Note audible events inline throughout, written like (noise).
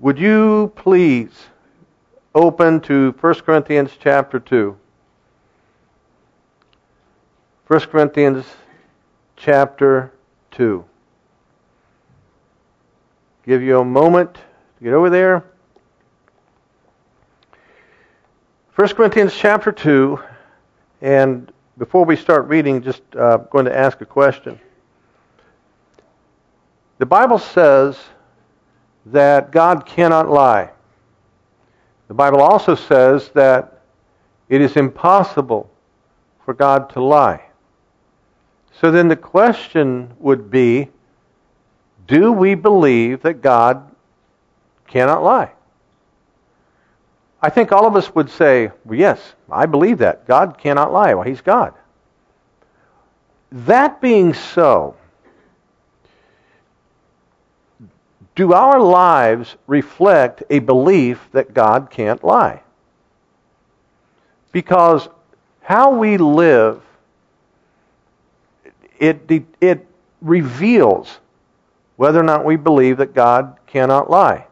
Would you please open to 1 Corinthians chapter 2? 1 Corinthians chapter 2. Give you a moment to get over there. 1 Corinthians chapter 2, and before we start reading, just uh, going to ask a question. The Bible says that God cannot lie. The Bible also says that it is impossible for God to lie. So then the question would be do we believe that God cannot lie? I think all of us would say, well, yes, I believe that. God cannot lie. Well, He's God. That being so, do our lives reflect a belief that God can't lie? Because how we live, it, it reveals whether or not we believe that God cannot lie.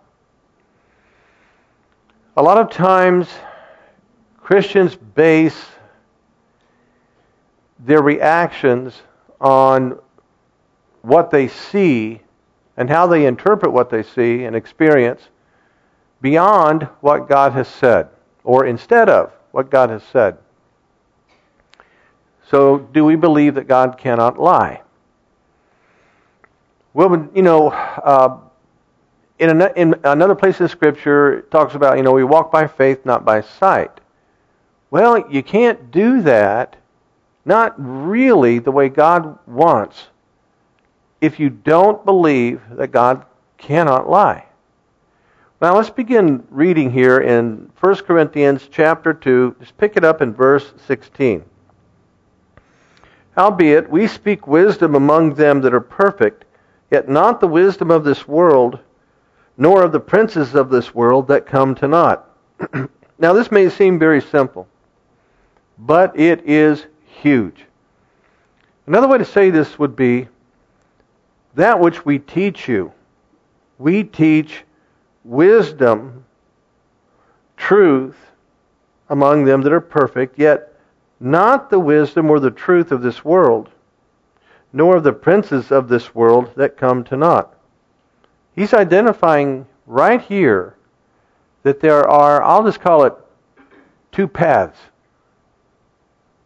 A lot of times, Christians base their reactions on what they see and how they interpret what they see and experience beyond what God has said, or instead of what God has said. So, do we believe that God cannot lie? Well, you know, uh, in, an, in another place in Scripture, it talks about, you know, we walk by faith, not by sight. Well, you can't do that, not really the way God wants, if you don't believe that God cannot lie. Now let's begin reading here in 1 Corinthians chapter 2. Just pick it up in verse 16. Howbeit, we speak wisdom among them that are perfect, yet not the wisdom of this world, nor of the princes of this world that come to naught. (clears throat) now, this may seem very simple, but it is huge. Another way to say this would be that which we teach you. We teach wisdom, truth among them that are perfect, yet not the wisdom or the truth of this world, nor of the princes of this world that come to naught. He's identifying right here that there are, I'll just call it two paths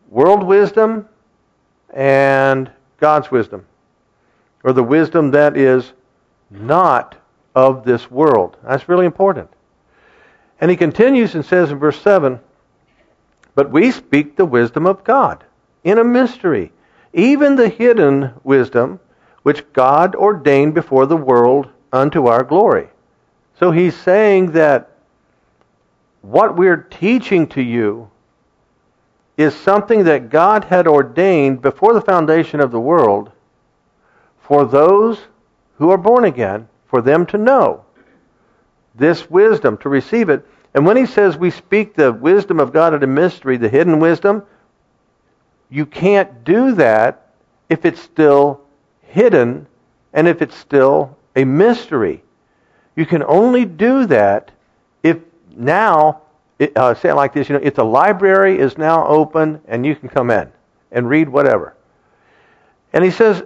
world wisdom and God's wisdom, or the wisdom that is not of this world. That's really important. And he continues and says in verse 7 But we speak the wisdom of God in a mystery, even the hidden wisdom which God ordained before the world unto our glory. So he's saying that what we're teaching to you is something that God had ordained before the foundation of the world for those who are born again, for them to know this wisdom, to receive it. And when he says we speak the wisdom of God in a mystery, the hidden wisdom, you can't do that if it's still hidden and if it's still a mystery. You can only do that if now, uh, say it like this, you know, if the library is now open and you can come in and read whatever. And he says,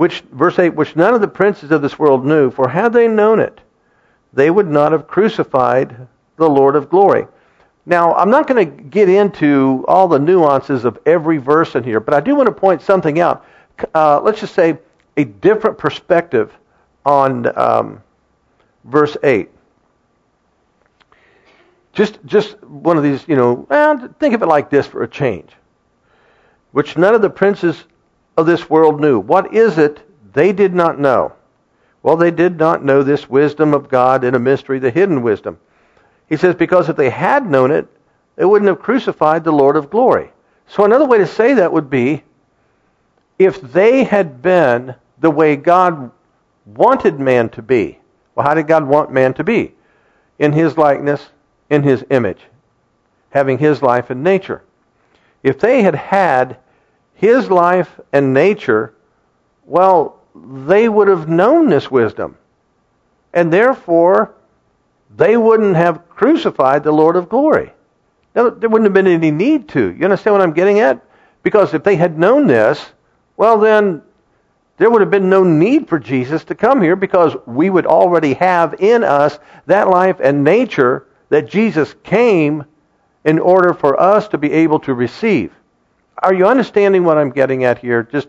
which, verse 8, which none of the princes of this world knew, for had they known it, they would not have crucified the Lord of glory. Now, I'm not going to get into all the nuances of every verse in here, but I do want to point something out. Uh, let's just say a different perspective on um, verse 8. Just, just one of these, you know, think of it like this for a change. Which none of the princes of this world knew. What is it they did not know? Well, they did not know this wisdom of God in a mystery, the hidden wisdom. He says, because if they had known it, they wouldn't have crucified the Lord of glory. So another way to say that would be if they had been the way God wanted man to be. Well, how did God want man to be? In his likeness, in his image, having his life and nature. If they had had his life and nature, well, they would have known this wisdom. And therefore, they wouldn't have crucified the Lord of glory. Now, there wouldn't have been any need to. You understand what I'm getting at? Because if they had known this, well, then there would have been no need for Jesus to come here because we would already have in us that life and nature that Jesus came in order for us to be able to receive. Are you understanding what I'm getting at here? Just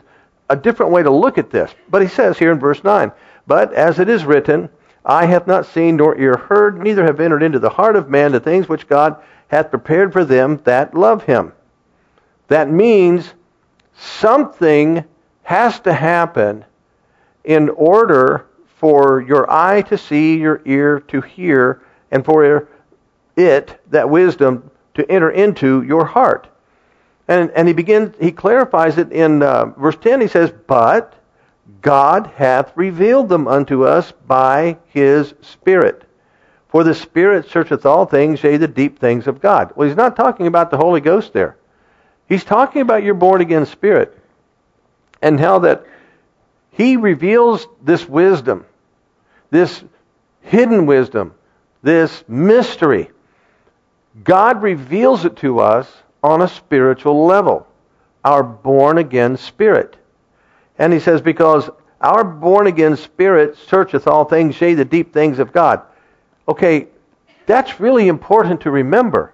a different way to look at this. But he says here in verse 9, But as it is written, Eye hath not seen nor ear heard, neither have entered into the heart of man the things which God hath prepared for them that love him. That means something has to happen in order for your eye to see, your ear to hear, and for it, that wisdom, to enter into your heart. And, and he begins, he clarifies it in uh, verse 10. He says, But God hath revealed them unto us by his Spirit. For the Spirit searcheth all things, yea, the deep things of God. Well, he's not talking about the Holy Ghost there. He's talking about your born again spirit. And how that he reveals this wisdom, this hidden wisdom, this mystery. God reveals it to us on a spiritual level, our born again spirit. And he says, because our born again spirit searcheth all things, yea, the deep things of God. Okay, that's really important to remember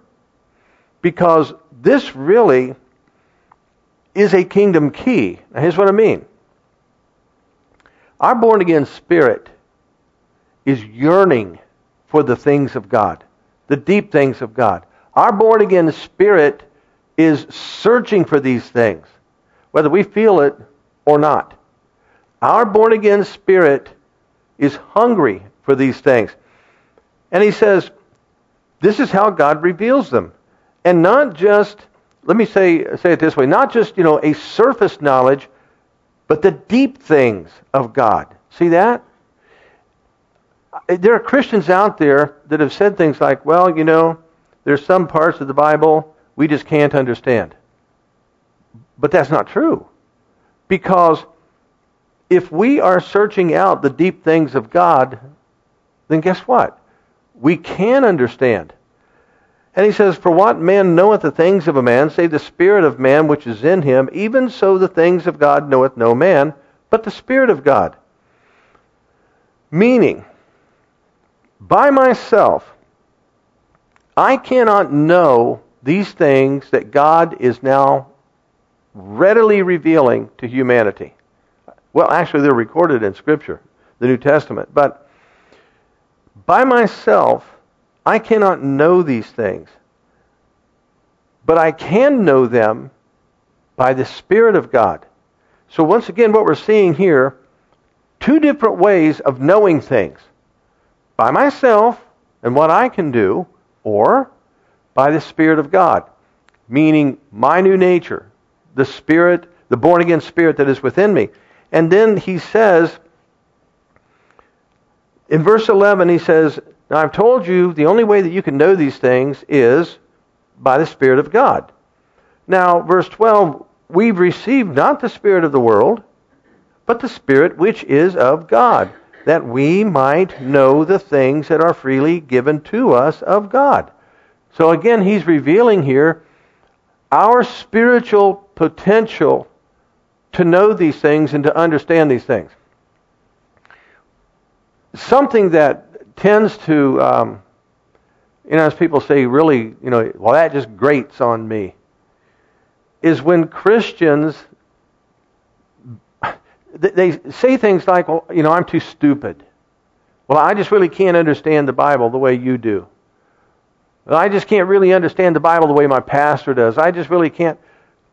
because this really is a kingdom key. Now, here's what I mean. Our born again spirit is yearning for the things of God, the deep things of God. Our born again spirit is searching for these things, whether we feel it or not. Our born again spirit is hungry for these things. And he says, this is how God reveals them. And not just, let me say, say it this way, not just, you know, a surface knowledge, but the deep things of God. See that? There are Christians out there that have said things like, well, you know, there's some parts of the Bible we just can't understand. But that's not true. Because if we are searching out the deep things of God, then guess what? We can understand. And he says, For what man knoweth the things of a man, save the Spirit of man which is in him? Even so the things of God knoweth no man, but the Spirit of God. Meaning, by myself, I cannot know these things that God is now readily revealing to humanity. Well, actually, they're recorded in Scripture, the New Testament. But by myself, I cannot know these things. But I can know them by the Spirit of God. So, once again, what we're seeing here two different ways of knowing things by myself and what I can do, or by the Spirit of God, meaning my new nature, the Spirit, the born again Spirit that is within me. And then he says, in verse 11, he says, Now I've told you the only way that you can know these things is by the Spirit of God. Now, verse 12, we've received not the Spirit of the world, but the Spirit which is of God, that we might know the things that are freely given to us of God. So again, he's revealing here our spiritual potential to know these things and to understand these things. Something that tends to, um, you know, as people say, really, you know, well, that just grates on me, is when Christians they say things like, well, you know, I'm too stupid. Well, I just really can't understand the Bible the way you do. I just can't really understand the Bible the way my pastor does. I just really can't.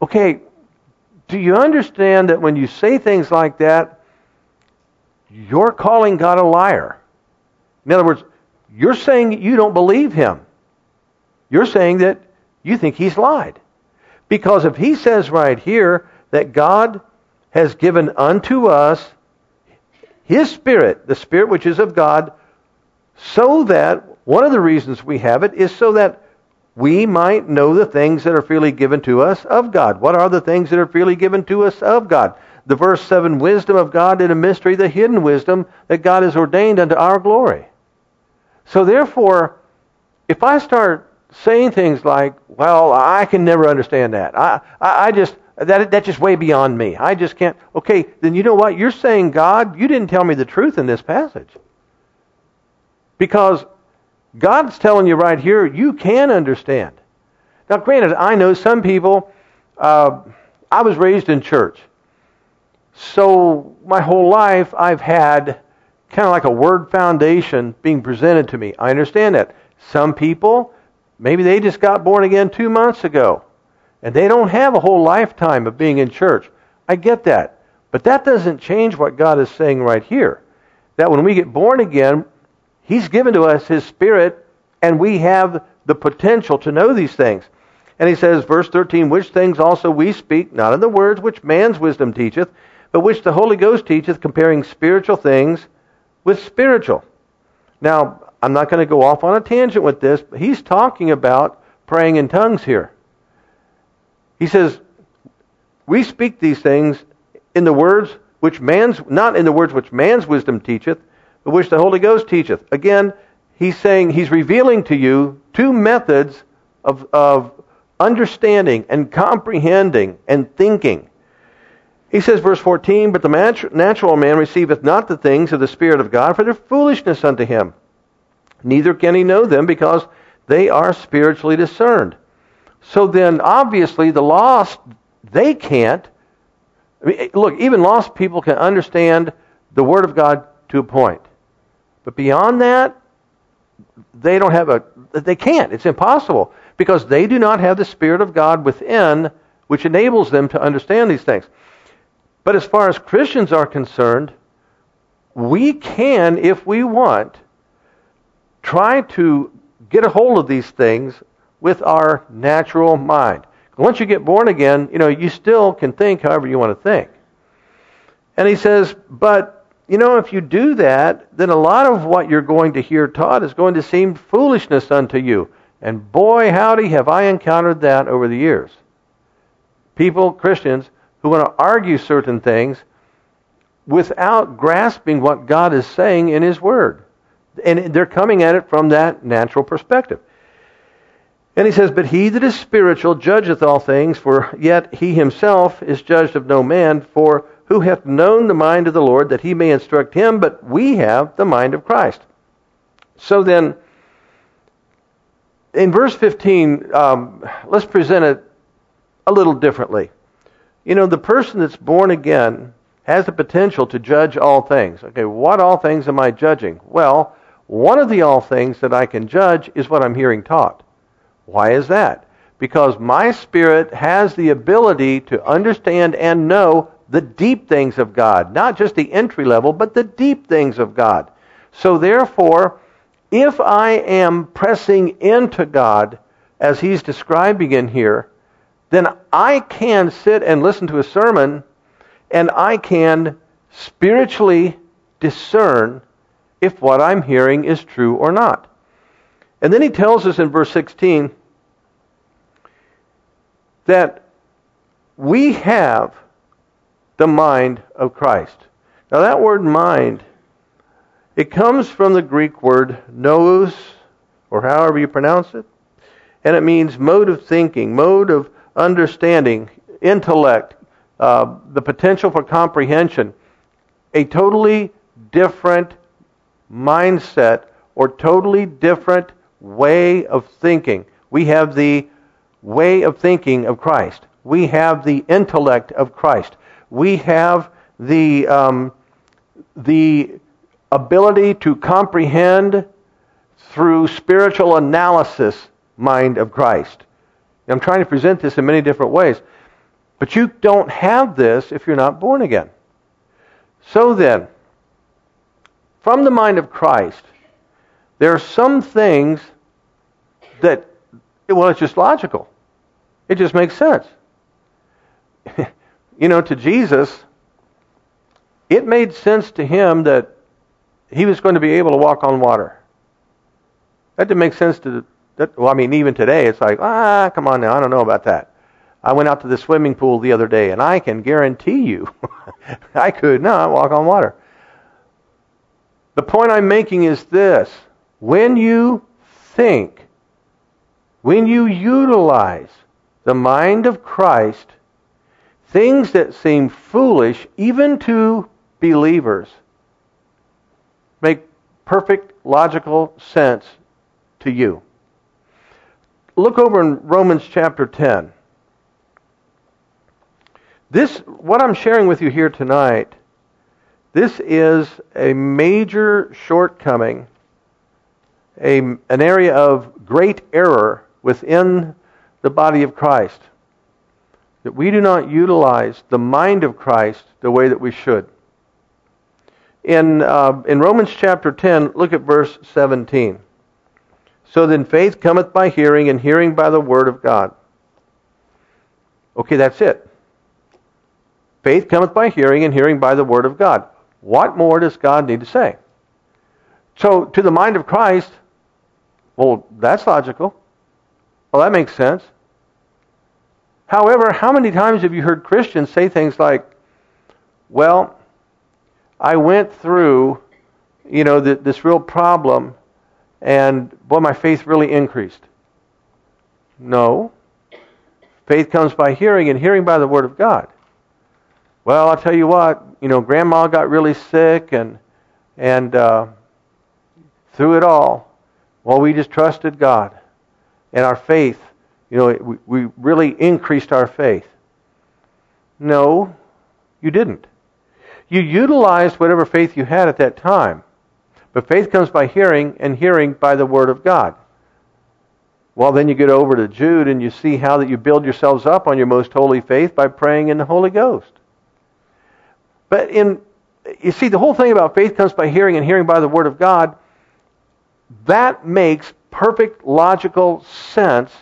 Okay, do you understand that when you say things like that, you're calling God a liar? In other words, you're saying you don't believe him. You're saying that you think he's lied. Because if he says right here that God has given unto us his Spirit, the Spirit which is of God, so that one of the reasons we have it is so that we might know the things that are freely given to us of God. What are the things that are freely given to us of God? The verse 7 wisdom of God in a mystery, the hidden wisdom that God has ordained unto our glory. So therefore, if I start saying things like, "Well, I can never understand that. I, I, I just that that's just way beyond me. I just can't." Okay, then you know what? You're saying, God, you didn't tell me the truth in this passage. Because God's telling you right here, you can understand. Now, granted, I know some people. Uh, I was raised in church, so my whole life I've had kind of like a word foundation being presented to me. I understand that. Some people, maybe they just got born again two months ago, and they don't have a whole lifetime of being in church. I get that. But that doesn't change what God is saying right here. That when we get born again, He's given to us His Spirit, and we have the potential to know these things. And he says, verse 13, which things also we speak, not in the words which man's wisdom teacheth, but which the Holy Ghost teacheth, comparing spiritual things with spiritual. Now, I'm not going to go off on a tangent with this, but he's talking about praying in tongues here. He says, We speak these things in the words which man's, not in the words which man's wisdom teacheth, which the Holy Ghost teacheth. Again, he's saying, he's revealing to you two methods of, of understanding and comprehending and thinking. He says, verse 14, But the natural man receiveth not the things of the Spirit of God, for they're foolishness unto him. Neither can he know them, because they are spiritually discerned. So then, obviously, the lost, they can't. I mean, look, even lost people can understand the Word of God to a point. But beyond that, they don't have a, they can't. It's impossible because they do not have the Spirit of God within, which enables them to understand these things. But as far as Christians are concerned, we can, if we want, try to get a hold of these things with our natural mind. Once you get born again, you know, you still can think however you want to think. And he says, but, you know, if you do that, then a lot of what you're going to hear taught is going to seem foolishness unto you. And boy, howdy, have I encountered that over the years. People, Christians, who want to argue certain things without grasping what God is saying in His Word. And they're coming at it from that natural perspective. And he says, But he that is spiritual judgeth all things, for yet he himself is judged of no man, for who hath known the mind of the Lord that he may instruct him? But we have the mind of Christ. So then, in verse 15, um, let's present it a little differently. You know, the person that's born again has the potential to judge all things. Okay, what all things am I judging? Well, one of the all things that I can judge is what I'm hearing taught. Why is that? Because my spirit has the ability to understand and know the deep things of God, not just the entry level, but the deep things of God. So therefore, if I am pressing into God, as he's describing in here, then I can sit and listen to a sermon and I can spiritually discern if what I'm hearing is true or not. And then he tells us in verse 16 that we have the mind of Christ. Now, that word mind, it comes from the Greek word nous, or however you pronounce it, and it means mode of thinking, mode of understanding, intellect, uh, the potential for comprehension, a totally different mindset or totally different way of thinking. We have the way of thinking of Christ. We have the intellect of Christ. We have the um, the ability to comprehend through spiritual analysis mind of Christ. I'm trying to present this in many different ways. But you don't have this if you're not born again. So then, from the mind of Christ, there are some things that, well, it's just logical. It just makes sense. (laughs) you know, to Jesus, it made sense to him that he was going to be able to walk on water. That didn't make sense to that, well, I mean, even today, it's like, ah, come on now, I don't know about that. I went out to the swimming pool the other day, and I can guarantee you, (laughs) I could not walk on water. The point I'm making is this when you think, when you utilize the mind of Christ, things that seem foolish even to believers make perfect logical sense to you. Look over in Romans chapter 10. This, what I'm sharing with you here tonight, this is a major shortcoming, a, an area of great error within the body of Christ. That we do not utilize the mind of Christ the way that we should. In, uh, in Romans chapter 10, look at verse 17. So then faith cometh by hearing, and hearing by the word of God. Okay, that's it. Faith cometh by hearing, and hearing by the word of God. What more does God need to say? So, to the mind of Christ, well, that's logical. Well, that makes sense. However, how many times have you heard Christians say things like, well, I went through, you know, the, this real problem, and boy, my faith really increased. No. Faith comes by hearing, and hearing by the Word of God. Well, I'll tell you what, you know, Grandma got really sick, and and uh, through it all, well, we just trusted God, and our faith, you know, we, we really increased our faith. No, you didn't. You utilized whatever faith you had at that time. But faith comes by hearing, and hearing by the Word of God. Well, then you get over to Jude and you see how that you build yourselves up on your most holy faith by praying in the Holy Ghost. But in you see the whole thing about faith comes by hearing and hearing by the word of God that makes perfect logical sense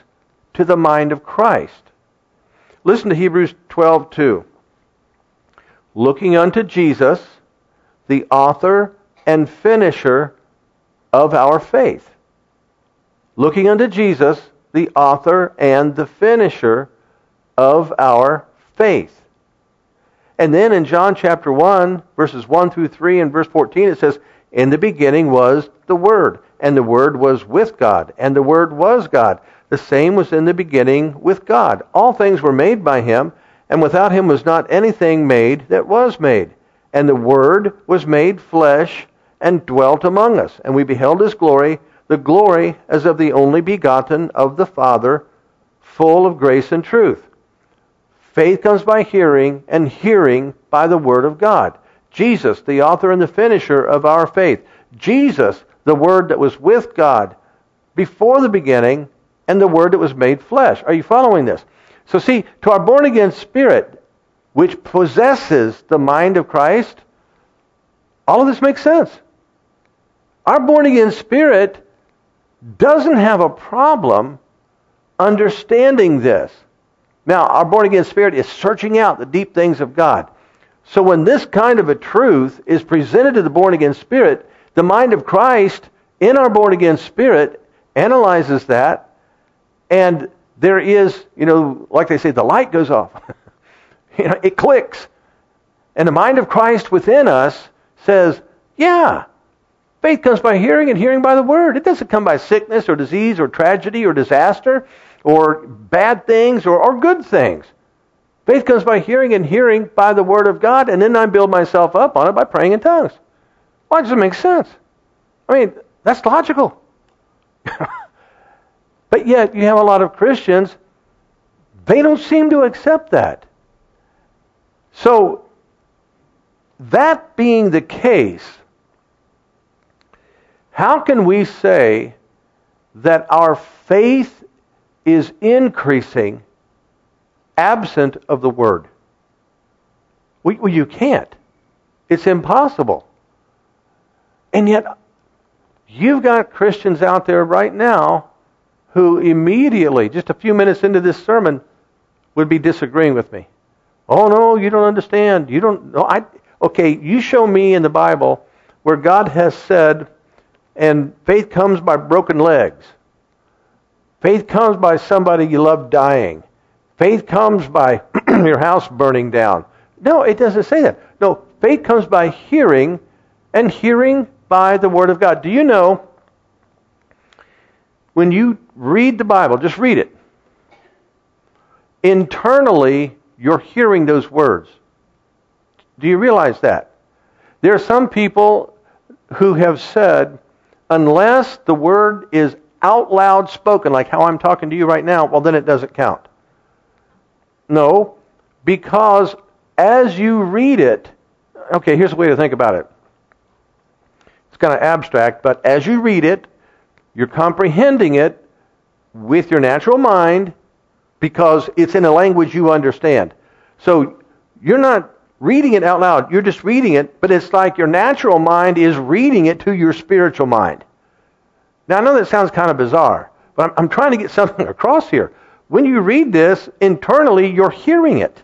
to the mind of Christ. Listen to Hebrews 12:2 looking unto Jesus, the author and finisher of our faith. Looking unto Jesus, the author and the finisher of our faith. And then in John chapter 1, verses 1 through 3 and verse 14, it says, In the beginning was the Word, and the Word was with God, and the Word was God. The same was in the beginning with God. All things were made by Him, and without him was not anything made that was made. And the Word was made flesh and dwelt among us. And we beheld his glory, the glory as of the only begotten of the Father, full of grace and truth. Faith comes by hearing, and hearing by the Word of God. Jesus, the author and the finisher of our faith. Jesus, the Word that was with God before the beginning, and the Word that was made flesh. Are you following this? So, see, to our born again spirit, which possesses the mind of Christ, all of this makes sense. Our born again spirit doesn't have a problem understanding this. Now, our born again spirit is searching out the deep things of God. So, when this kind of a truth is presented to the born again spirit, the mind of Christ in our born again spirit analyzes that and there is, you know, like they say, the light goes off. (laughs) you know, it clicks. And the mind of Christ within us says, yeah, faith comes by hearing and hearing by the word. It doesn't come by sickness or disease or tragedy or disaster or bad things or, or good things. Faith comes by hearing and hearing by the word of God, and then I build myself up on it by praying in tongues. Why does it make sense? I mean, that's logical. (laughs) But yet, you have a lot of Christians, they don't seem to accept that. So, that being the case, how can we say that our faith is increasing absent of the Word? Well, you can't. It's impossible. And yet, you've got Christians out there right now who immediately, just a few minutes into this sermon, would be disagreeing with me. Oh no, you don't understand. You don't know. I okay. You show me in the Bible where God has said, and faith comes by broken legs. Faith comes by somebody you love dying. Faith comes by (clears throat) your house burning down. No, it doesn't say that. No, faith comes by hearing, and hearing by the Word of God. Do you know when you read the Bible, just read it. Internally, you're hearing those words. Do you realize that? There are some people who have said, unless the word is out loud spoken, like how I'm talking to you right now, well, then it doesn't count. No, because as you read it, okay, here's a way to think about it. It's kind of abstract, but as you read it, you're comprehending it with your natural mind because it's in a language you understand. So you're not reading it out loud. You're just reading it, but it's like your natural mind is reading it to your spiritual mind. Now, I know that sounds kind of bizarre, but I'm, I'm trying to get something (laughs) across here. When you read this, internally, you're hearing it.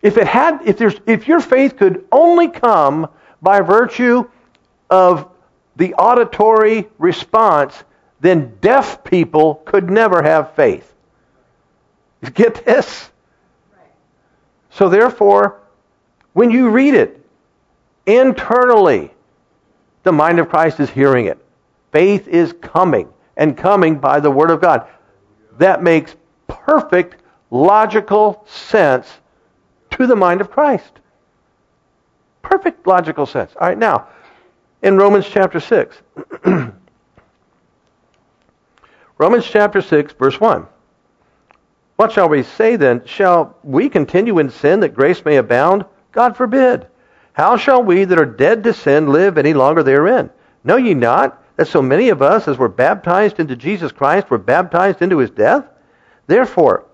If it had, if there's, if your faith could only come by virtue of the auditory response, then deaf people could never have faith. You get this? So therefore, when you read it internally, the mind of Christ is hearing it. Faith is coming and coming by the Word of God. That makes perfect logical sense to the mind of Christ. Perfect logical sense. All right, now, in Romans chapter 6. (clears throat) Romans chapter 6, verse 1. What shall we say then? Shall we continue in sin that grace may abound? God forbid. How shall we that are dead to sin live any longer therein? Know ye not that so many of us as were baptized into Jesus Christ were baptized into his death? Therefore,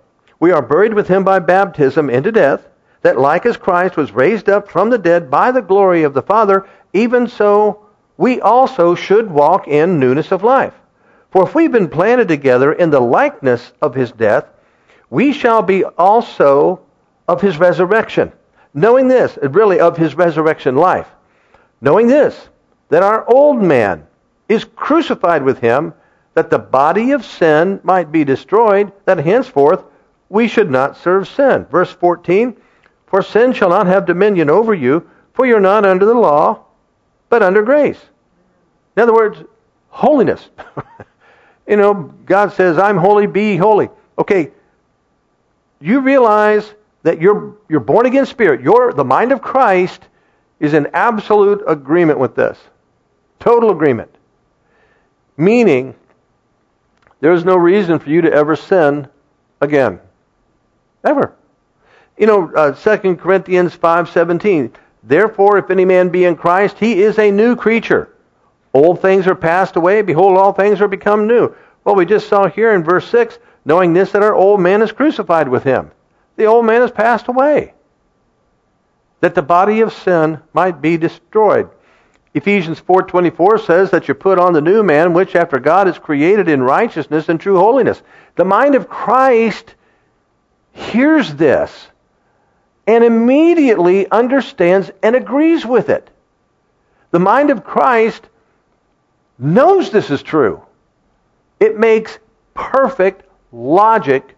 we are buried with him by baptism into death, that like as Christ was raised up from the dead by the glory of the Father, even so we also should walk in newness of life. For if we've been planted together in the likeness of his death, we shall be also of his resurrection. Knowing this, really of his resurrection life. Knowing this, that our old man is crucified with him, that the body of sin might be destroyed, that henceforth we should not serve sin. Verse 14, For sin shall not have dominion over you, for you're not under the law, but under grace. In other words, holiness. (laughs) you know, God says, I'm holy, be holy. Okay, you realize that you're, you're born again spirit. You're, the mind of Christ is in absolute agreement with this. Total agreement. Meaning, there's no reason for you to ever sin again. Ever. You know, uh, 2 Corinthians 5.17, Therefore, if any man be in Christ, he is a new creature. Old things are passed away. Behold, all things are become new. Well, we just saw here in verse 6 knowing this that our old man is crucified with him. The old man has passed away. That the body of sin might be destroyed. Ephesians 4:24 says that you put on the new man which after God is created in righteousness and true holiness. The mind of Christ hears this and immediately understands and agrees with it. The mind of Christ knows this is true. It makes perfect logic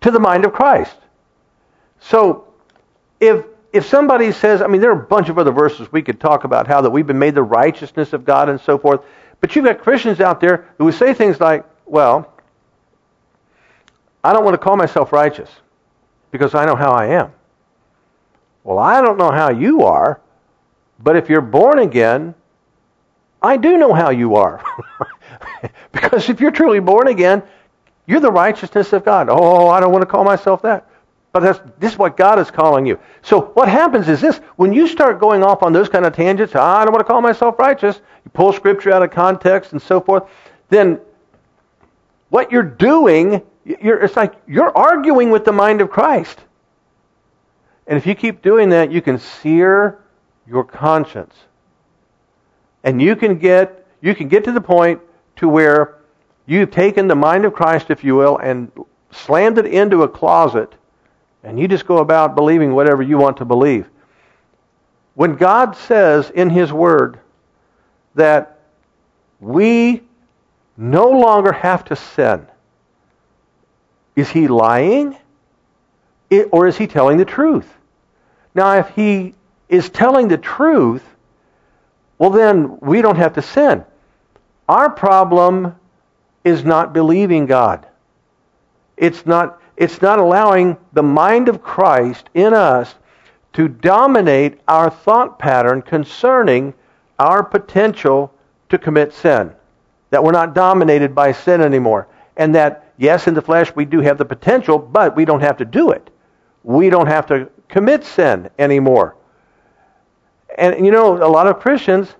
to the mind of Christ. So, if if somebody says, I mean, there are a bunch of other verses we could talk about how that we've been made the righteousness of God and so forth, but you've got Christians out there who would say things like, well, I don't want to call myself righteous because I know how I am. Well, I don't know how you are, but if you're born again, I do know how you are. (laughs) because if you're truly born again, you're the righteousness of God. Oh, I don't want to call myself that. But that's, this is what God is calling you. So what happens is this. When you start going off on those kind of tangents, ah, I don't want to call myself righteous, you pull scripture out of context and so forth, then what you're doing, you're, it's like you're arguing with the mind of Christ. And if you keep doing that, you can sear your conscience. And you can get, you can get to the point to where You've taken the mind of Christ, if you will, and slammed it into a closet, and you just go about believing whatever you want to believe. When God says in His Word that we no longer have to sin, is He lying? Or is He telling the truth? Now, if He is telling the truth, well, then we don't have to sin. Our problem is not believing God. It's not, it's not allowing the mind of Christ in us to dominate our thought pattern concerning our potential to commit sin. That we're not dominated by sin anymore. And that, yes, in the flesh we do have the potential, but we don't have to do it. We don't have to commit sin anymore. And, you know, a lot of Christians,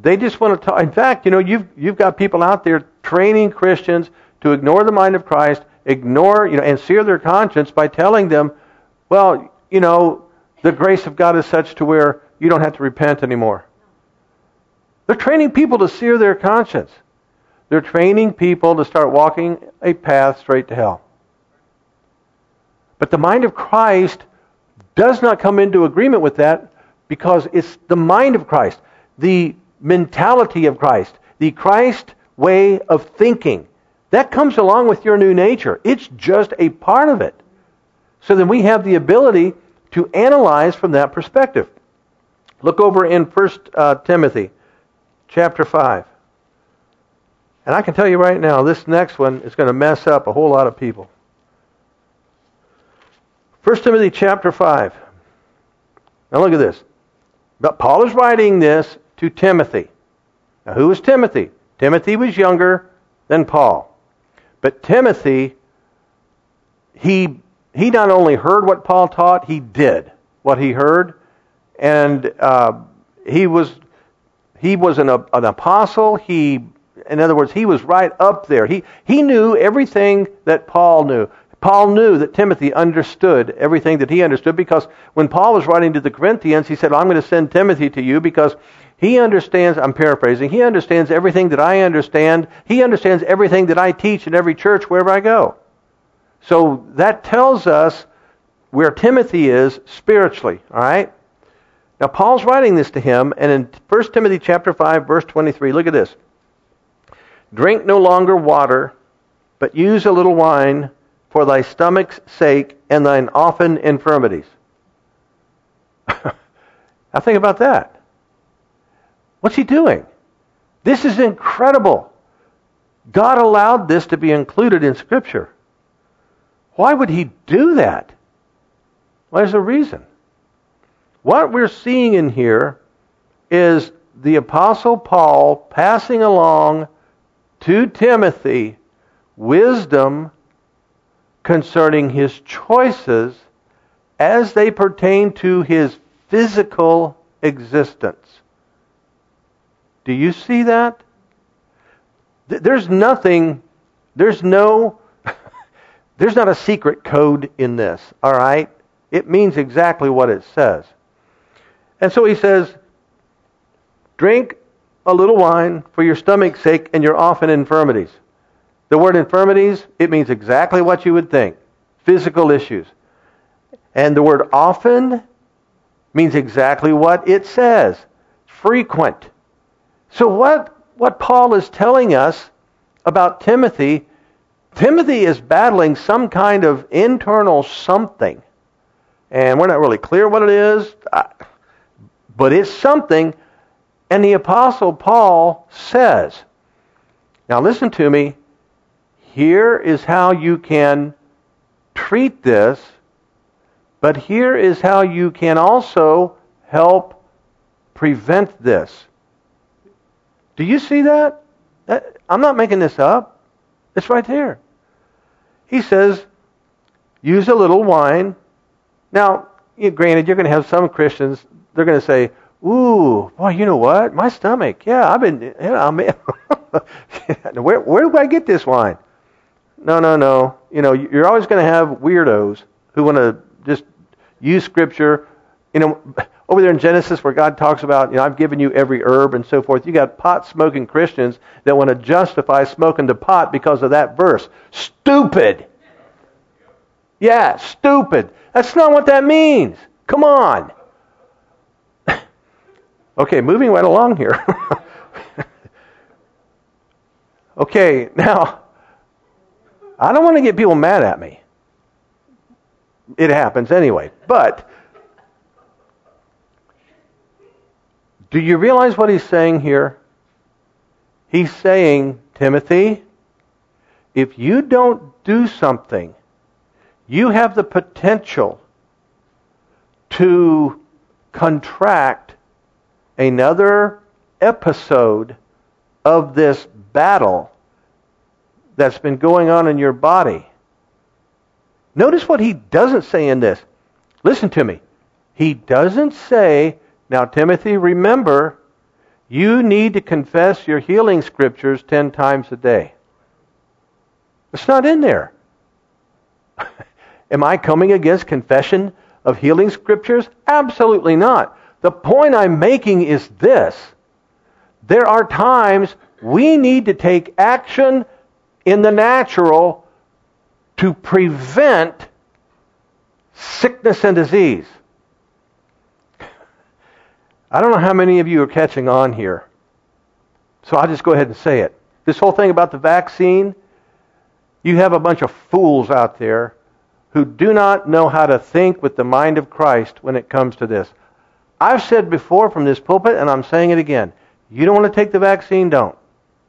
they just want to talk. In fact, you know, you've, you've got people out there training Christians to ignore the mind of Christ, ignore, you know, and sear their conscience by telling them, well, you know, the grace of God is such to where you don't have to repent anymore. They're training people to sear their conscience. They're training people to start walking a path straight to hell. But the mind of Christ does not come into agreement with that because it's the mind of Christ, the mentality of Christ, the Christ way of thinking. That comes along with your new nature. It's just a part of it. So then we have the ability to analyze from that perspective. Look over in 1 uh, Timothy chapter 5. And I can tell you right now, this next one is going to mess up a whole lot of people. 1 Timothy chapter 5. Now look at this. But Paul is writing this to Timothy. Now who was Timothy? Timothy was younger than Paul. But Timothy, he, he not only heard what Paul taught, he did what he heard. And uh, he was, he was an, an apostle. He, in other words, he was right up there. He, he knew everything that Paul knew. Paul knew that Timothy understood everything that he understood because when Paul was writing to the Corinthians, he said, I'm going to send Timothy to you because he understands, I'm paraphrasing, he understands everything that I understand. He understands everything that I teach in every church wherever I go. So that tells us where Timothy is spiritually, all right? Now Paul's writing this to him and in 1 Timothy chapter 5 verse 23, look at this. Drink no longer water, but use a little wine for thy stomach's sake and thine often infirmities. (laughs) now think about that. What's he doing? This is incredible. God allowed this to be included in Scripture. Why would he do that? Well, there's a reason. What we're seeing in here is the Apostle Paul passing along to Timothy wisdom concerning his choices as they pertain to his physical existence. Do you see that? There's nothing, there's no, (laughs) there's not a secret code in this, all right? It means exactly what it says. And so he says, drink a little wine for your stomach's sake and your often infirmities. The word infirmities, it means exactly what you would think physical issues. And the word often means exactly what it says frequent. So, what, what Paul is telling us about Timothy, Timothy is battling some kind of internal something. And we're not really clear what it is, but it's something. And the Apostle Paul says, now listen to me, here is how you can treat this, but here is how you can also help prevent this. Do you see that? that I'm not making this up. It's right there. He says, use a little wine. Now, granted, you're going to have some Christians, they're going to say, Ooh, boy, you know what? My stomach. Yeah, I've been, you know, I'm, (laughs) where, where do I get this wine? No, no, no. You know, you're always going to have weirdos who want to just use Scripture. You know, over there in Genesis where God talks about, you know, I've given you every herb and so forth, you got pot smoking Christians that want to justify smoking the pot because of that verse. Stupid! Yeah, stupid. That's not what that means. Come on. (laughs) okay, moving right along here. (laughs) okay, now, I don't want to get people mad at me. It happens anyway. But Do you realize what he's saying here? He's saying, Timothy, if you don't do something, you have the potential to contract another episode of this battle that's been going on in your body. Notice what he doesn't say in this. Listen to me. He doesn't say, now, Timothy, remember, you need to confess your healing scriptures 10 times a day. It's not in there. (laughs) Am I coming against confession of healing scriptures? Absolutely not. The point I'm making is this. There are times we need to take action in the natural to prevent sickness and disease. I don't know how many of you are catching on here. So I'll just go ahead and say it. This whole thing about the vaccine, you have a bunch of fools out there who do not know how to think with the mind of Christ when it comes to this. I've said before from this pulpit, and I'm saying it again. You don't want to take the vaccine, don't.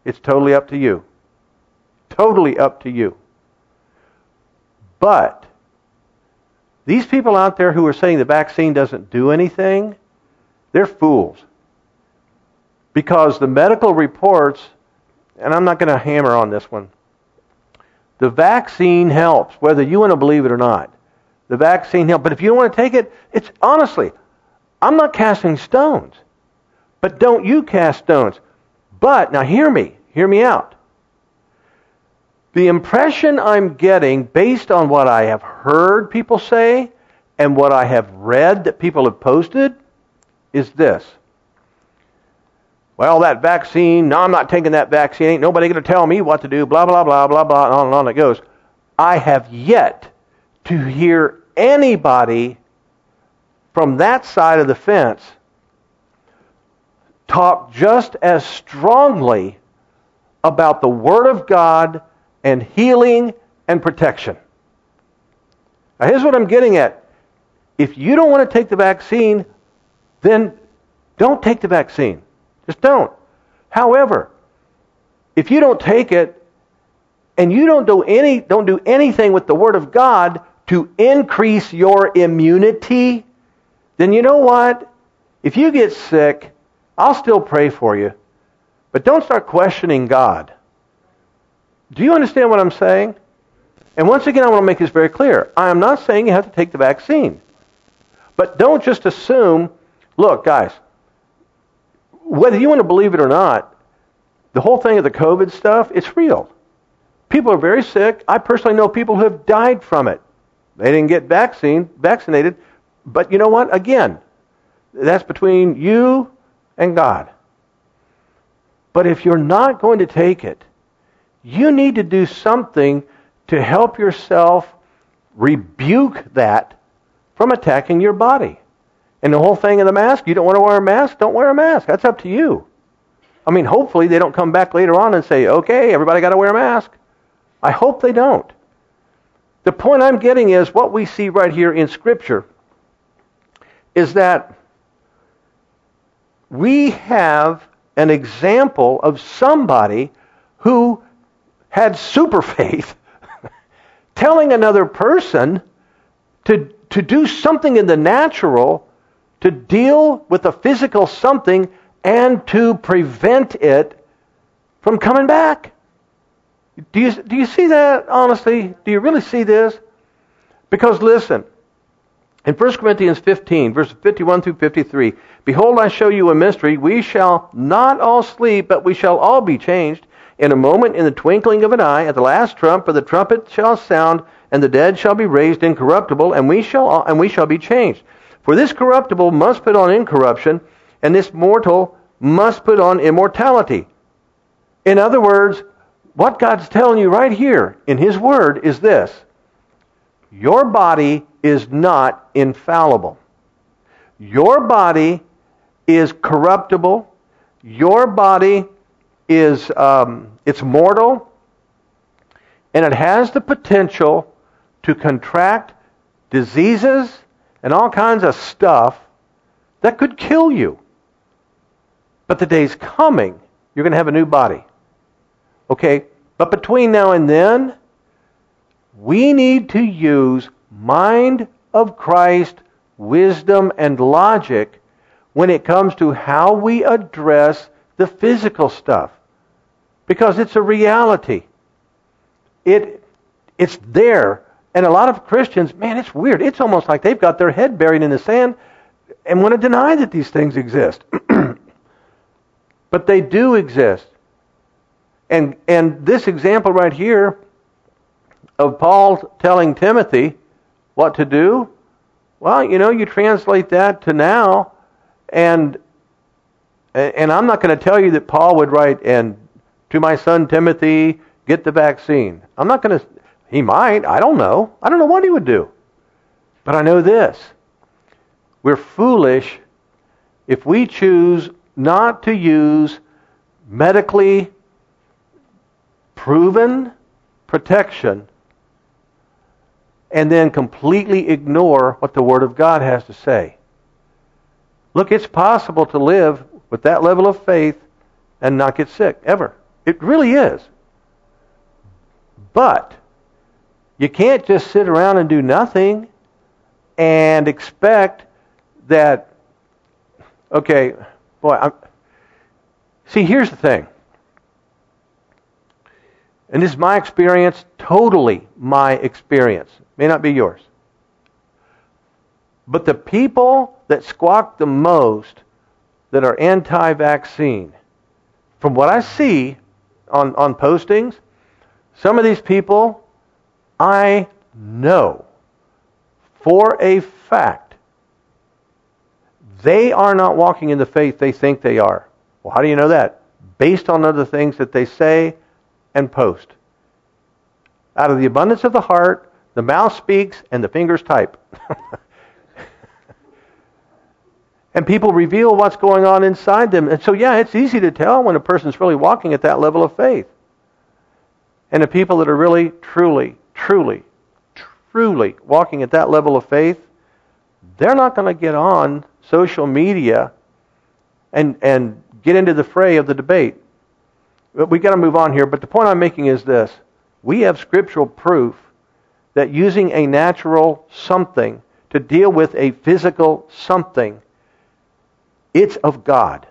It's totally up to you. Totally up to you. But these people out there who are saying the vaccine doesn't do anything, they're fools. Because the medical reports, and I'm not going to hammer on this one, the vaccine helps, whether you want to believe it or not. The vaccine helps. But if you don't want to take it, it's honestly, I'm not casting stones. But don't you cast stones. But, now hear me, hear me out. The impression I'm getting based on what I have heard people say and what I have read that people have posted is this. Well, that vaccine, no, I'm not taking that vaccine. Ain't nobody going to tell me what to do, blah, blah, blah, blah, blah, and on and on it goes. I have yet to hear anybody from that side of the fence talk just as strongly about the Word of God and healing and protection. Now, here's what I'm getting at. If you don't want to take the vaccine, then don't take the vaccine. Just don't. However, if you don't take it and you don't do any don't do anything with the word of God to increase your immunity, then you know what? If you get sick, I'll still pray for you. But don't start questioning God. Do you understand what I'm saying? And once again, I want to make this very clear. I am not saying you have to take the vaccine. But don't just assume Look, guys, whether you want to believe it or not, the whole thing of the COVID stuff, it's real. People are very sick. I personally know people who have died from it. They didn't get vaccine, vaccinated. But you know what? Again, that's between you and God. But if you're not going to take it, you need to do something to help yourself rebuke that from attacking your body. And the whole thing of the mask, you don't want to wear a mask? Don't wear a mask. That's up to you. I mean, hopefully they don't come back later on and say, okay, everybody got to wear a mask. I hope they don't. The point I'm getting is what we see right here in Scripture is that we have an example of somebody who had super (laughs) faith telling another person to, to do something in the natural to deal with a physical something and to prevent it from coming back. Do you, do you see that, honestly? Do you really see this? Because listen, in 1 Corinthians 15, verses 51 through 53, Behold, I show you a mystery. We shall not all sleep, but we shall all be changed. In a moment, in the twinkling of an eye, at the last trump, for the trumpet shall sound, and the dead shall be raised incorruptible, and we shall, and we shall be changed. For this corruptible must put on incorruption, and this mortal must put on immortality. In other words, what God's telling you right here in His Word is this Your body is not infallible. Your body is corruptible. Your body is um, it's mortal, and it has the potential to contract diseases and all kinds of stuff that could kill you. But the day's coming, you're going to have a new body. Okay? But between now and then, we need to use mind of Christ, wisdom, and logic when it comes to how we address the physical stuff. Because it's a reality. It, it's there. And a lot of Christians, man, it's weird. It's almost like they've got their head buried in the sand and want to deny that these things exist. (clears throat) but they do exist. And, and this example right here of Paul telling Timothy what to do, well, you know, you translate that to now, and and I'm not going to tell you that Paul would write and to my son Timothy, get the vaccine. I'm not going to. He might. I don't know. I don't know what he would do. But I know this: we're foolish if we choose not to use medically proven protection and then completely ignore what the Word of God has to say. Look, it's possible to live with that level of faith and not get sick, ever. It really is. But you can't just sit around and do nothing and expect that, okay, boy, I'm, see, here's the thing. And this is my experience, totally my experience. May not be yours. But the people that squawk the most that are anti vaccine, from what I see on, on postings, some of these people I know for a fact they are not walking in the faith they think they are. Well, how do you know that? Based on other things that they say and post. Out of the abundance of the heart, the mouth speaks and the fingers type. (laughs) and people reveal what's going on inside them. And so, yeah, it's easy to tell when a person's really walking at that level of faith. And the people that are really, truly, truly, truly walking at that level of faith, they're not going to get on social media and, and get into the fray of the debate. But we've got to move on here. But the point I'm making is this we have scriptural proof that using a natural something to deal with a physical something, it's of God.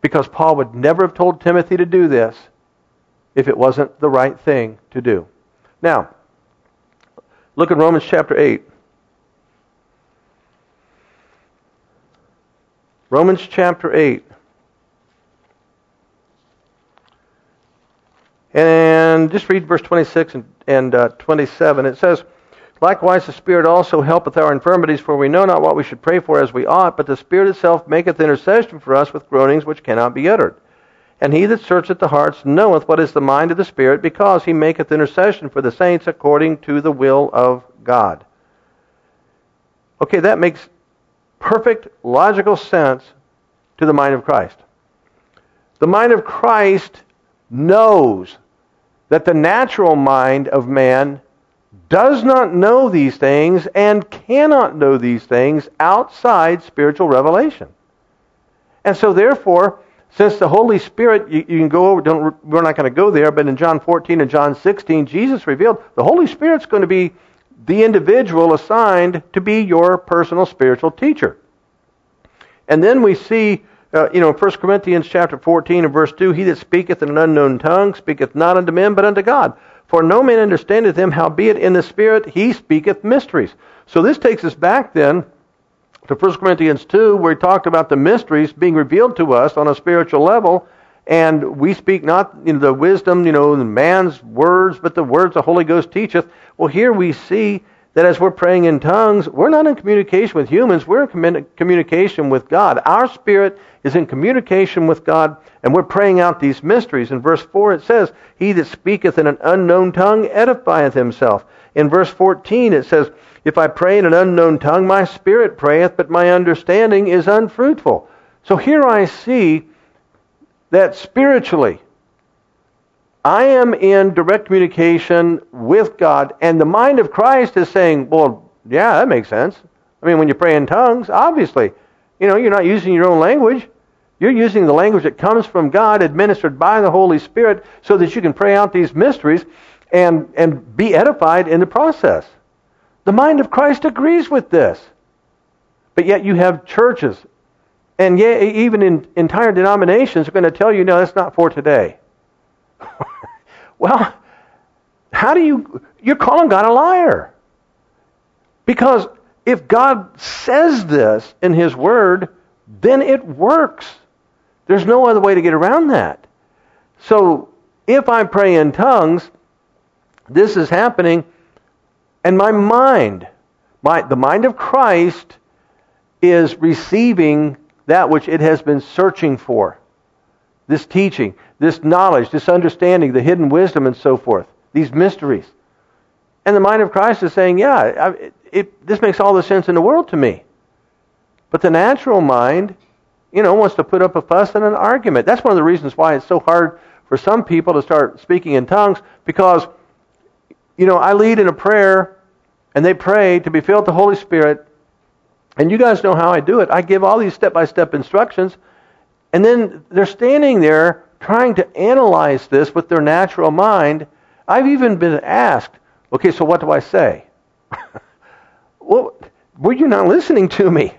Because Paul would never have told Timothy to do this if it wasn't the right thing to do. Now, look at Romans chapter 8. Romans chapter 8. And just read verse 26 and, and uh, 27. It says, Likewise, the Spirit also helpeth our infirmities, for we know not what we should pray for as we ought, but the Spirit itself maketh intercession for us with groanings which cannot be uttered. And he that searcheth the hearts knoweth what is the mind of the Spirit, because he maketh intercession for the saints according to the will of God. Okay, that makes perfect logical sense to the mind of Christ. The mind of Christ knows that the natural mind of man does not know these things and cannot know these things outside spiritual revelation. And so, therefore, since the Holy Spirit, you, you can go over, don't, we're not going to go there, but in John 14 and John 16, Jesus revealed the Holy Spirit's going to be the individual assigned to be your personal spiritual teacher. And then we see uh, you know, 1 Corinthians chapter 14 and verse 2, He that speaketh in an unknown tongue speaketh not unto men, but unto God. For no man understandeth him, howbeit in the Spirit he speaketh mysteries. So this takes us back then to 1 Corinthians 2, where he talked about the mysteries being revealed to us on a spiritual level, and we speak not in the wisdom, you know, man's words, but the words the Holy Ghost teacheth. Well, here we see that as we're praying in tongues, we're not in communication with humans, we're in communication with God. Our spirit is in communication with God, and we're praying out these mysteries. In verse 4, it says, He that speaketh in an unknown tongue edifieth himself. In verse 14, it says, If I pray in an unknown tongue, my spirit prayeth, but my understanding is unfruitful. So here I see that spiritually, I am in direct communication with God, and the mind of Christ is saying, well, yeah, that makes sense. I mean, when you pray in tongues, obviously, you know, you're not using your own language. You're using the language that comes from God, administered by the Holy Spirit, so that you can pray out these mysteries and, and be edified in the process. The mind of Christ agrees with this. But yet you have churches, and yet even in entire denominations are going to tell you, no, that's not for today. (laughs) well, how do you, you're calling God a liar. Because if God says this in His Word, then it works. There's no other way to get around that. So if I pray in tongues, this is happening, and my mind, my, the mind of Christ, is receiving that which it has been searching for. This teaching, this knowledge, this understanding, the hidden wisdom, and so forth, these mysteries. And the mind of Christ is saying, yeah, it, it, this makes all the sense in the world to me. But the natural mind, you know, wants to put up a fuss and an argument. That's one of the reasons why it's so hard for some people to start speaking in tongues because, you know, I lead in a prayer and they pray to be filled with the Holy Spirit. And you guys know how I do it. I give all these step by step instructions. And then they're standing there trying to analyze this with their natural mind. I've even been asked, okay, so what do I say? (laughs) well, were you not listening to me?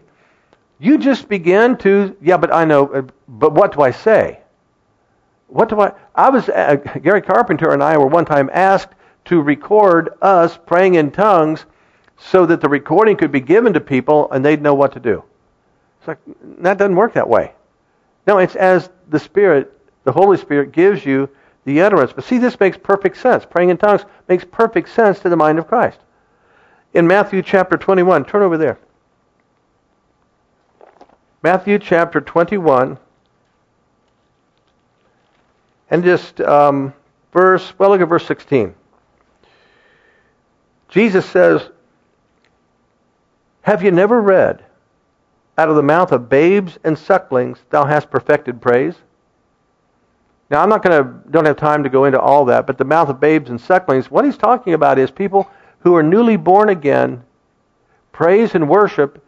You just began to, yeah, but I know, uh, but what do I say? What do I, I was, uh, Gary Carpenter and I were one time asked to record us praying in tongues so that the recording could be given to people and they'd know what to do. It's like, that doesn't work that way. No, it's as the Spirit, the Holy Spirit gives you the utterance. But see, this makes perfect sense. Praying in tongues makes perfect sense to the mind of Christ. In Matthew chapter 21, turn over there. Matthew chapter 21, and just um, verse, well, look at verse 16. Jesus says, Have you never read, out of the mouth of babes and sucklings thou hast perfected praise? Now, I'm not going to, don't have time to go into all that, but the mouth of babes and sucklings, what he's talking about is people who are newly born again. Praise and worship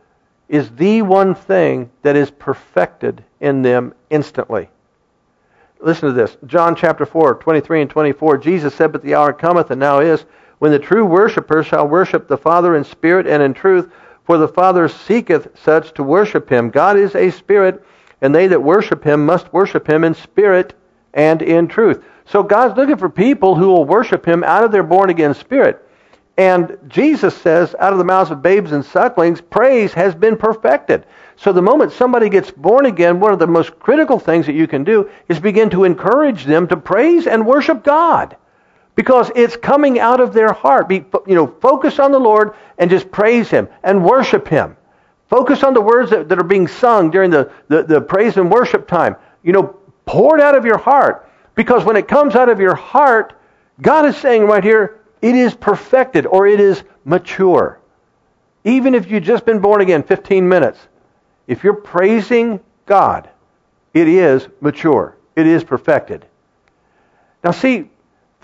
is the one thing that is perfected in them instantly. Listen to this. John chapter 4, 23 and 24. Jesus said, But the hour cometh, and now is, when the true worshippers shall worship the Father in spirit and in truth, for the Father seeketh such to worship him. God is a spirit, and they that worship him must worship him in spirit and in truth. So God's looking for people who will worship Him out of their born again spirit. And Jesus says, out of the mouths of babes and sucklings, praise has been perfected. So the moment somebody gets born again, one of the most critical things that you can do is begin to encourage them to praise and worship God. Because it's coming out of their heart. Be, you know, focus on the Lord and just praise Him and worship Him. Focus on the words that, that are being sung during the, the, the praise and worship time. You know, Pour it out of your heart. Because when it comes out of your heart, God is saying right here, it is perfected or it is mature. Even if you've just been born again 15 minutes, if you're praising God, it is mature. It is perfected. Now, see,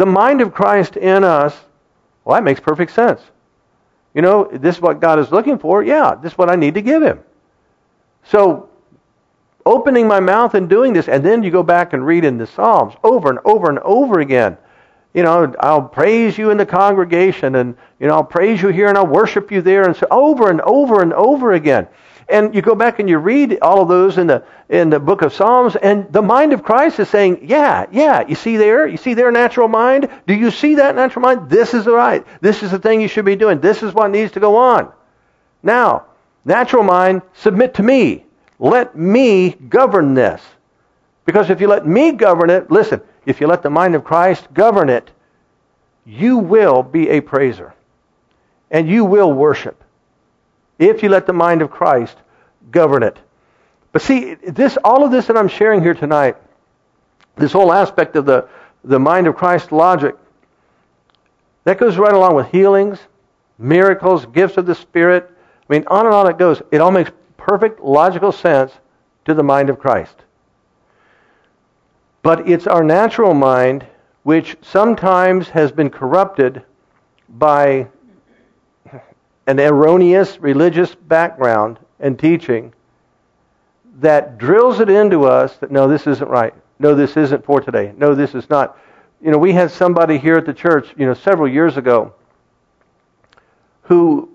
the mind of Christ in us, well, that makes perfect sense. You know, this is what God is looking for. Yeah, this is what I need to give Him. So, opening my mouth and doing this. And then you go back and read in the Psalms over and over and over again. You know, I'll praise you in the congregation and, you know, I'll praise you here and I'll worship you there and so over and over and over again. And you go back and you read all of those in the in the book of Psalms, and the mind of Christ is saying, Yeah, yeah, you see there? You see their natural mind? Do you see that natural mind? This is the right. This is the thing you should be doing. This is what needs to go on. Now, natural mind, submit to me. Let me govern this. Because if you let me govern it, listen, if you let the mind of Christ govern it, you will be a praiser. And you will worship. If you let the mind of Christ govern it. But see, this all of this that I'm sharing here tonight, this whole aspect of the, the mind of Christ logic, that goes right along with healings, miracles, gifts of the Spirit. I mean, on and on it goes. It all makes perfect logical sense to the mind of Christ. But it's our natural mind which sometimes has been corrupted by an erroneous religious background and teaching that drills it into us that no, this isn't right. No, this isn't for today. No, this is not. You know, we had somebody here at the church, you know, several years ago who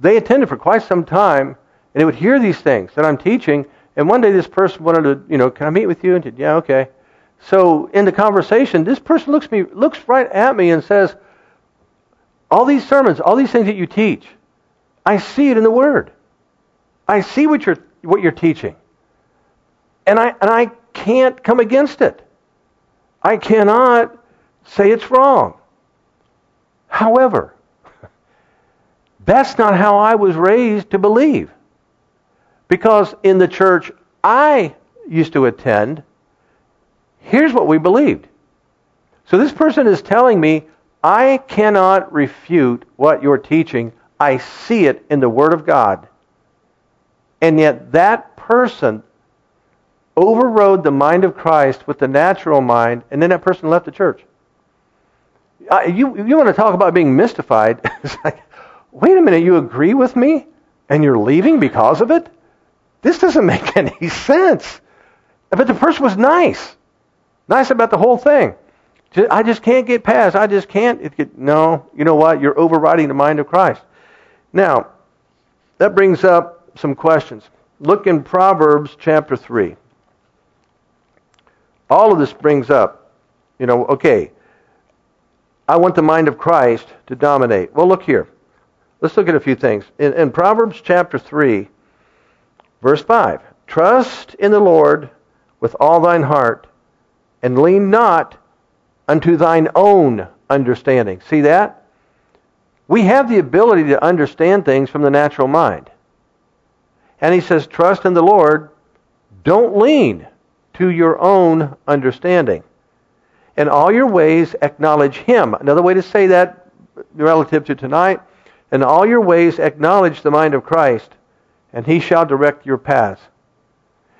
they attended for quite some time and they would hear these things that I'm teaching. And one day this person wanted to, you know, can I meet with you? And said, yeah, okay. So in the conversation, this person looks me looks right at me and says, all these sermons, all these things that you teach, I see it in the Word. I see what you're what you're teaching. And I and I can't come against it. I cannot say it's wrong. However, (laughs) that's not how I was raised to believe. Because in the church I used to attend, here's what we believed. So this person is telling me, I cannot refute what you're teaching. I see it in the Word of God. And yet that person overrode the mind of Christ with the natural mind, and then that person left the church. You, you want to talk about being mystified. (laughs) it's like, wait a minute, you agree with me? And you're leaving because of it? This doesn't (laughs) make any sense. But the person was nice. Nice about the whole thing. I just can't get past. I just can't. No, you know what? You're overriding the mind of Christ. Now, that brings up some questions. Look in Proverbs chapter 3. All of this brings up, you know, okay, I want the mind of Christ to dominate. Well, look here. Let's look at a few things. In, in Proverbs chapter 3, verse 5 Trust in the Lord with all thine heart, and lean not unto thine own understanding. See that? We have the ability to understand things from the natural mind. And he says, Trust in the Lord, don't lean to your own understanding. In all your ways, acknowledge Him. Another way to say that relative to tonight, in all your ways, acknowledge the mind of Christ, and He shall direct your paths.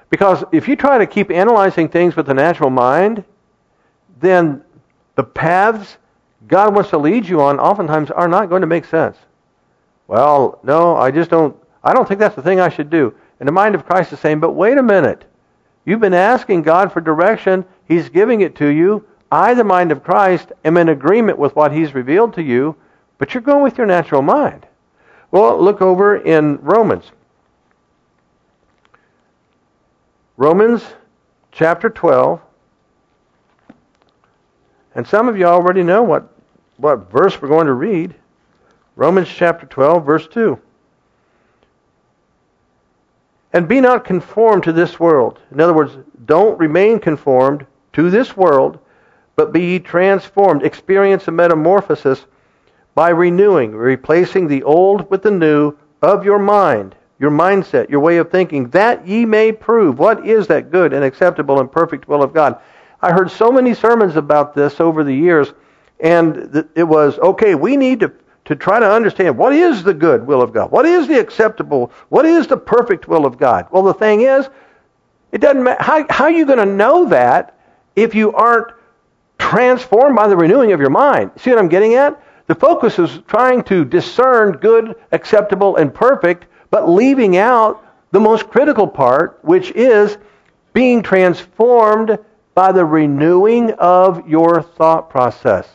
Because if you try to keep analyzing things with the natural mind, then the paths God wants to lead you on oftentimes are not going to make sense. Well, no, I just don't I don't think that's the thing I should do. And the mind of Christ is saying, but wait a minute. You've been asking God for direction. He's giving it to you. I, the mind of Christ, am in agreement with what He's revealed to you, but you're going with your natural mind. Well, look over in Romans. Romans chapter 12. And some of you already know what, what verse we're going to read. Romans chapter 12, verse 2. And be not conformed to this world. In other words, don't remain conformed to this world, but be ye transformed. Experience a metamorphosis by renewing, replacing the old with the new of your mind, your mindset, your way of thinking, that ye may prove what is that good and acceptable and perfect will of God. I heard so many sermons about this over the years, and it was okay, we need to to try to understand what is the good will of God? What is the acceptable? What is the perfect will of God? Well, the thing is, it doesn't matter. How, how are you going to know that if you aren't transformed by the renewing of your mind? See what I'm getting at? The focus is trying to discern good, acceptable, and perfect, but leaving out the most critical part, which is being transformed by the renewing of your thought process.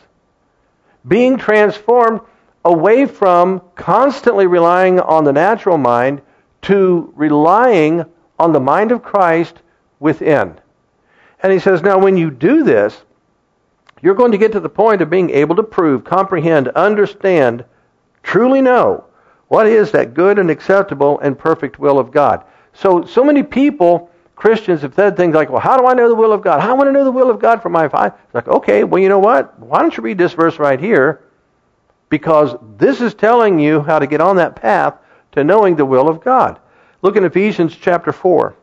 Being transformed away from constantly relying on the natural mind to relying on the mind of Christ within. And he says, now when you do this, you're going to get to the point of being able to prove, comprehend, understand, truly know what is that good and acceptable and perfect will of God. So, so many people, Christians, have said things like, well, how do I know the will of God? I want to know the will of God for my life. It's like, okay, well, you know what? Why don't you read this verse right here? because this is telling you how to get on that path to knowing the will of God. Look in Ephesians chapter 4.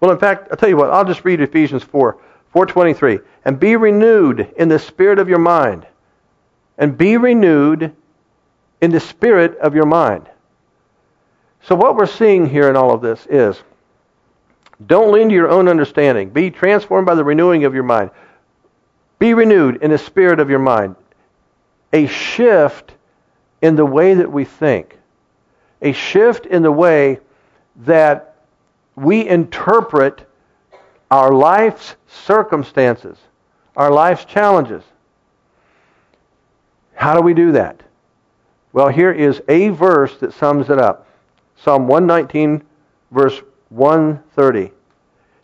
Well, in fact, I'll tell you what, I'll just read Ephesians 4, 423. And be renewed in the spirit of your mind. And be renewed in the spirit of your mind. So what we're seeing here in all of this is don't lean to your own understanding. Be transformed by the renewing of your mind. Be renewed in the spirit of your mind a shift in the way that we think, a shift in the way that we interpret our life's circumstances, our life's challenges. How do we do that? Well, here is a verse that sums it up. Psalm 119, verse 130.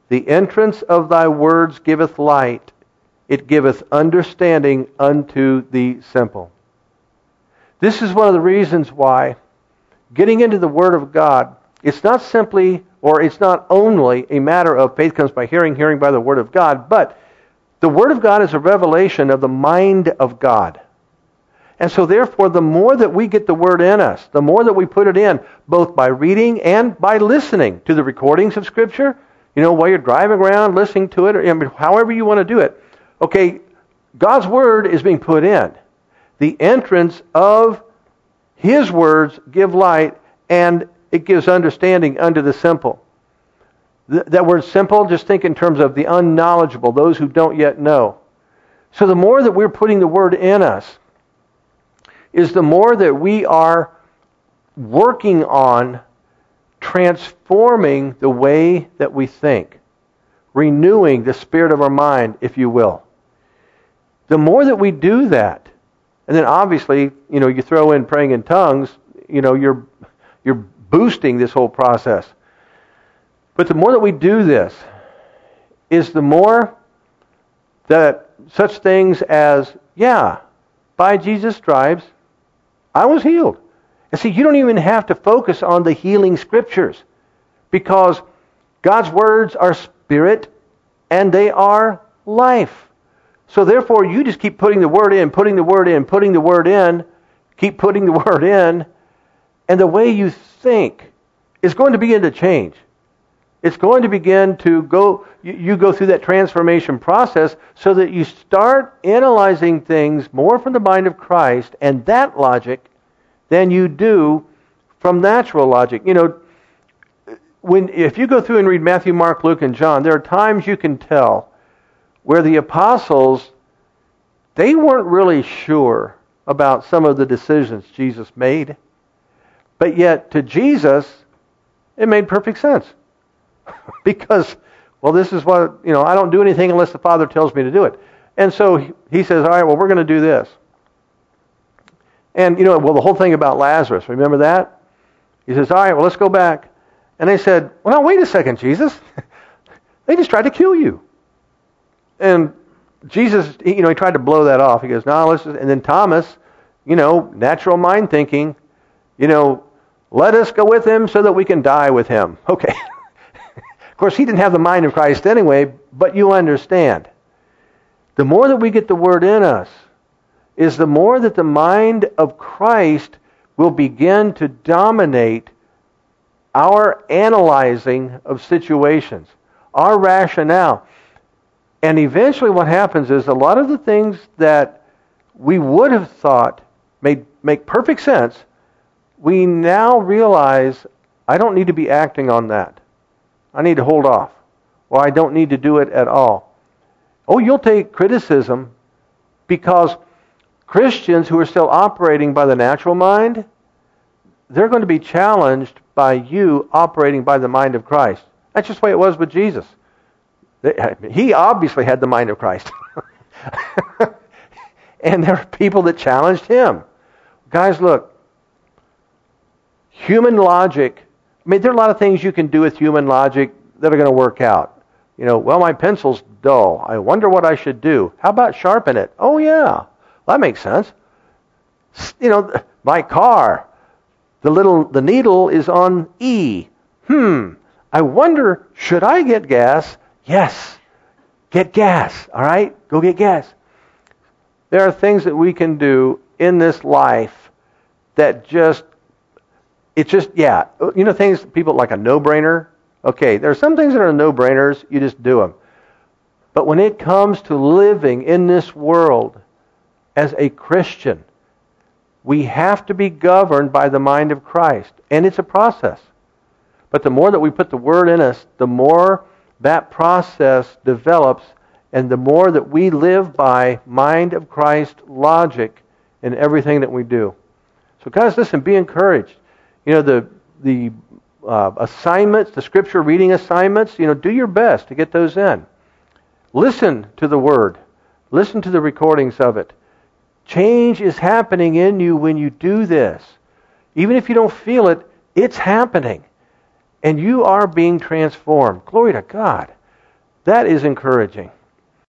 The entrance of thy words giveth light, it giveth understanding unto the simple. This is one of the reasons why getting into the Word of God, it's not simply or it's not only a matter of faith comes by hearing, hearing by the Word of God, but the Word of God is a revelation of the mind of God. And so, therefore, the more that we get the Word in us, the more that we put it in, both by reading and by listening to the recordings of Scripture, you know, while you're driving around, listening to it, or however you want to do it, okay, God's Word is being put in. The entrance of His words give light, and it gives understanding unto the simple. That word simple, just think in terms of the unknowledgeable, those who don't yet know. So the more that we're putting the Word in us, is the more that we are working on transforming the way that we think, renewing the spirit of our mind, if you will. The more that we do that, and then obviously, you know, you throw in praying in tongues, you know, you're you're boosting this whole process. But the more that we do this, is the more that such things as, yeah, by Jesus' stripes, I was healed. And see, you don't even have to focus on the healing scriptures because God's words are spirit and they are life. So therefore, you just keep putting the word in, putting the word in, putting the word in, keep putting the (laughs) word in, and the way you think is going to begin to change. It's going to begin to go, you, go through that transformation process so that you start analyzing things more from the mind of Christ and that logic than you do from natural logic. You know, when if you go through and read Matthew, Mark, Luke, and John, there are times you can tell where the apostles they weren't really sure about some of the decisions Jesus made. But yet to Jesus it made perfect sense. (laughs) because well this is what, you know, I don't do anything unless the Father tells me to do it. And so he says, "All right, well we're going to do this." And, you know, well, the whole thing about Lazarus, remember that? He says, all right, well, let's go back. And they said, well, now, wait a second, Jesus. (laughs) they just tried to kill you. And Jesus, you know, he tried to blow that off. He goes, no, let's just, and then Thomas, you know, natural mind thinking, you know, let us go with him so that we can die with him. (laughs) Okay. Of course, he didn't have the mind of Christ anyway, but you understand. The more that we get the word in us, is the more that the mind of Christ will begin to dominate our analyzing of situations, our rationale. And eventually, what happens is a lot of the things that we would have thought made make perfect sense, we now realize I don't need to be acting on that. I need to hold off. Or I don't need to do it at all. Oh, you'll take criticism because Christians who are still operating by the natural mind, they're going to be challenged by you operating by the mind of Christ. That's just the way it was with Jesus. He obviously had the mind of Christ. (laughs) and there are people that challenged him. Guys, look. Human logic. I mean, there are a lot of things you can do with human logic that are going to work out. You know, well, my pencil's dull. I wonder what I should do. How about sharpen it? Oh, yeah. That makes sense. You know, (laughs) my car, the little the needle is on E. Hmm. I wonder, should I get gas? Yes. Get gas. All right? Go get gas. There are things that we can do in this life that just it's just yeah, you know things people like a no-brainer. Okay, there are some things that are no-brainers, you just do them. But when it comes to living in this world, as a Christian, we have to be governed by the mind of Christ. And it's a process. But the more that we put the Word in us, the more that process develops, and the more that we live by mind of Christ logic in everything that we do. So, guys, listen, be encouraged. You know, the, the uh, assignments, the scripture reading assignments, you know, do your best to get those in. Listen to the word. Listen to the recordings of it. Change is happening in you when you do this. Even if you don't feel it, it's happening. And you are being transformed. Glory to God. That is encouraging.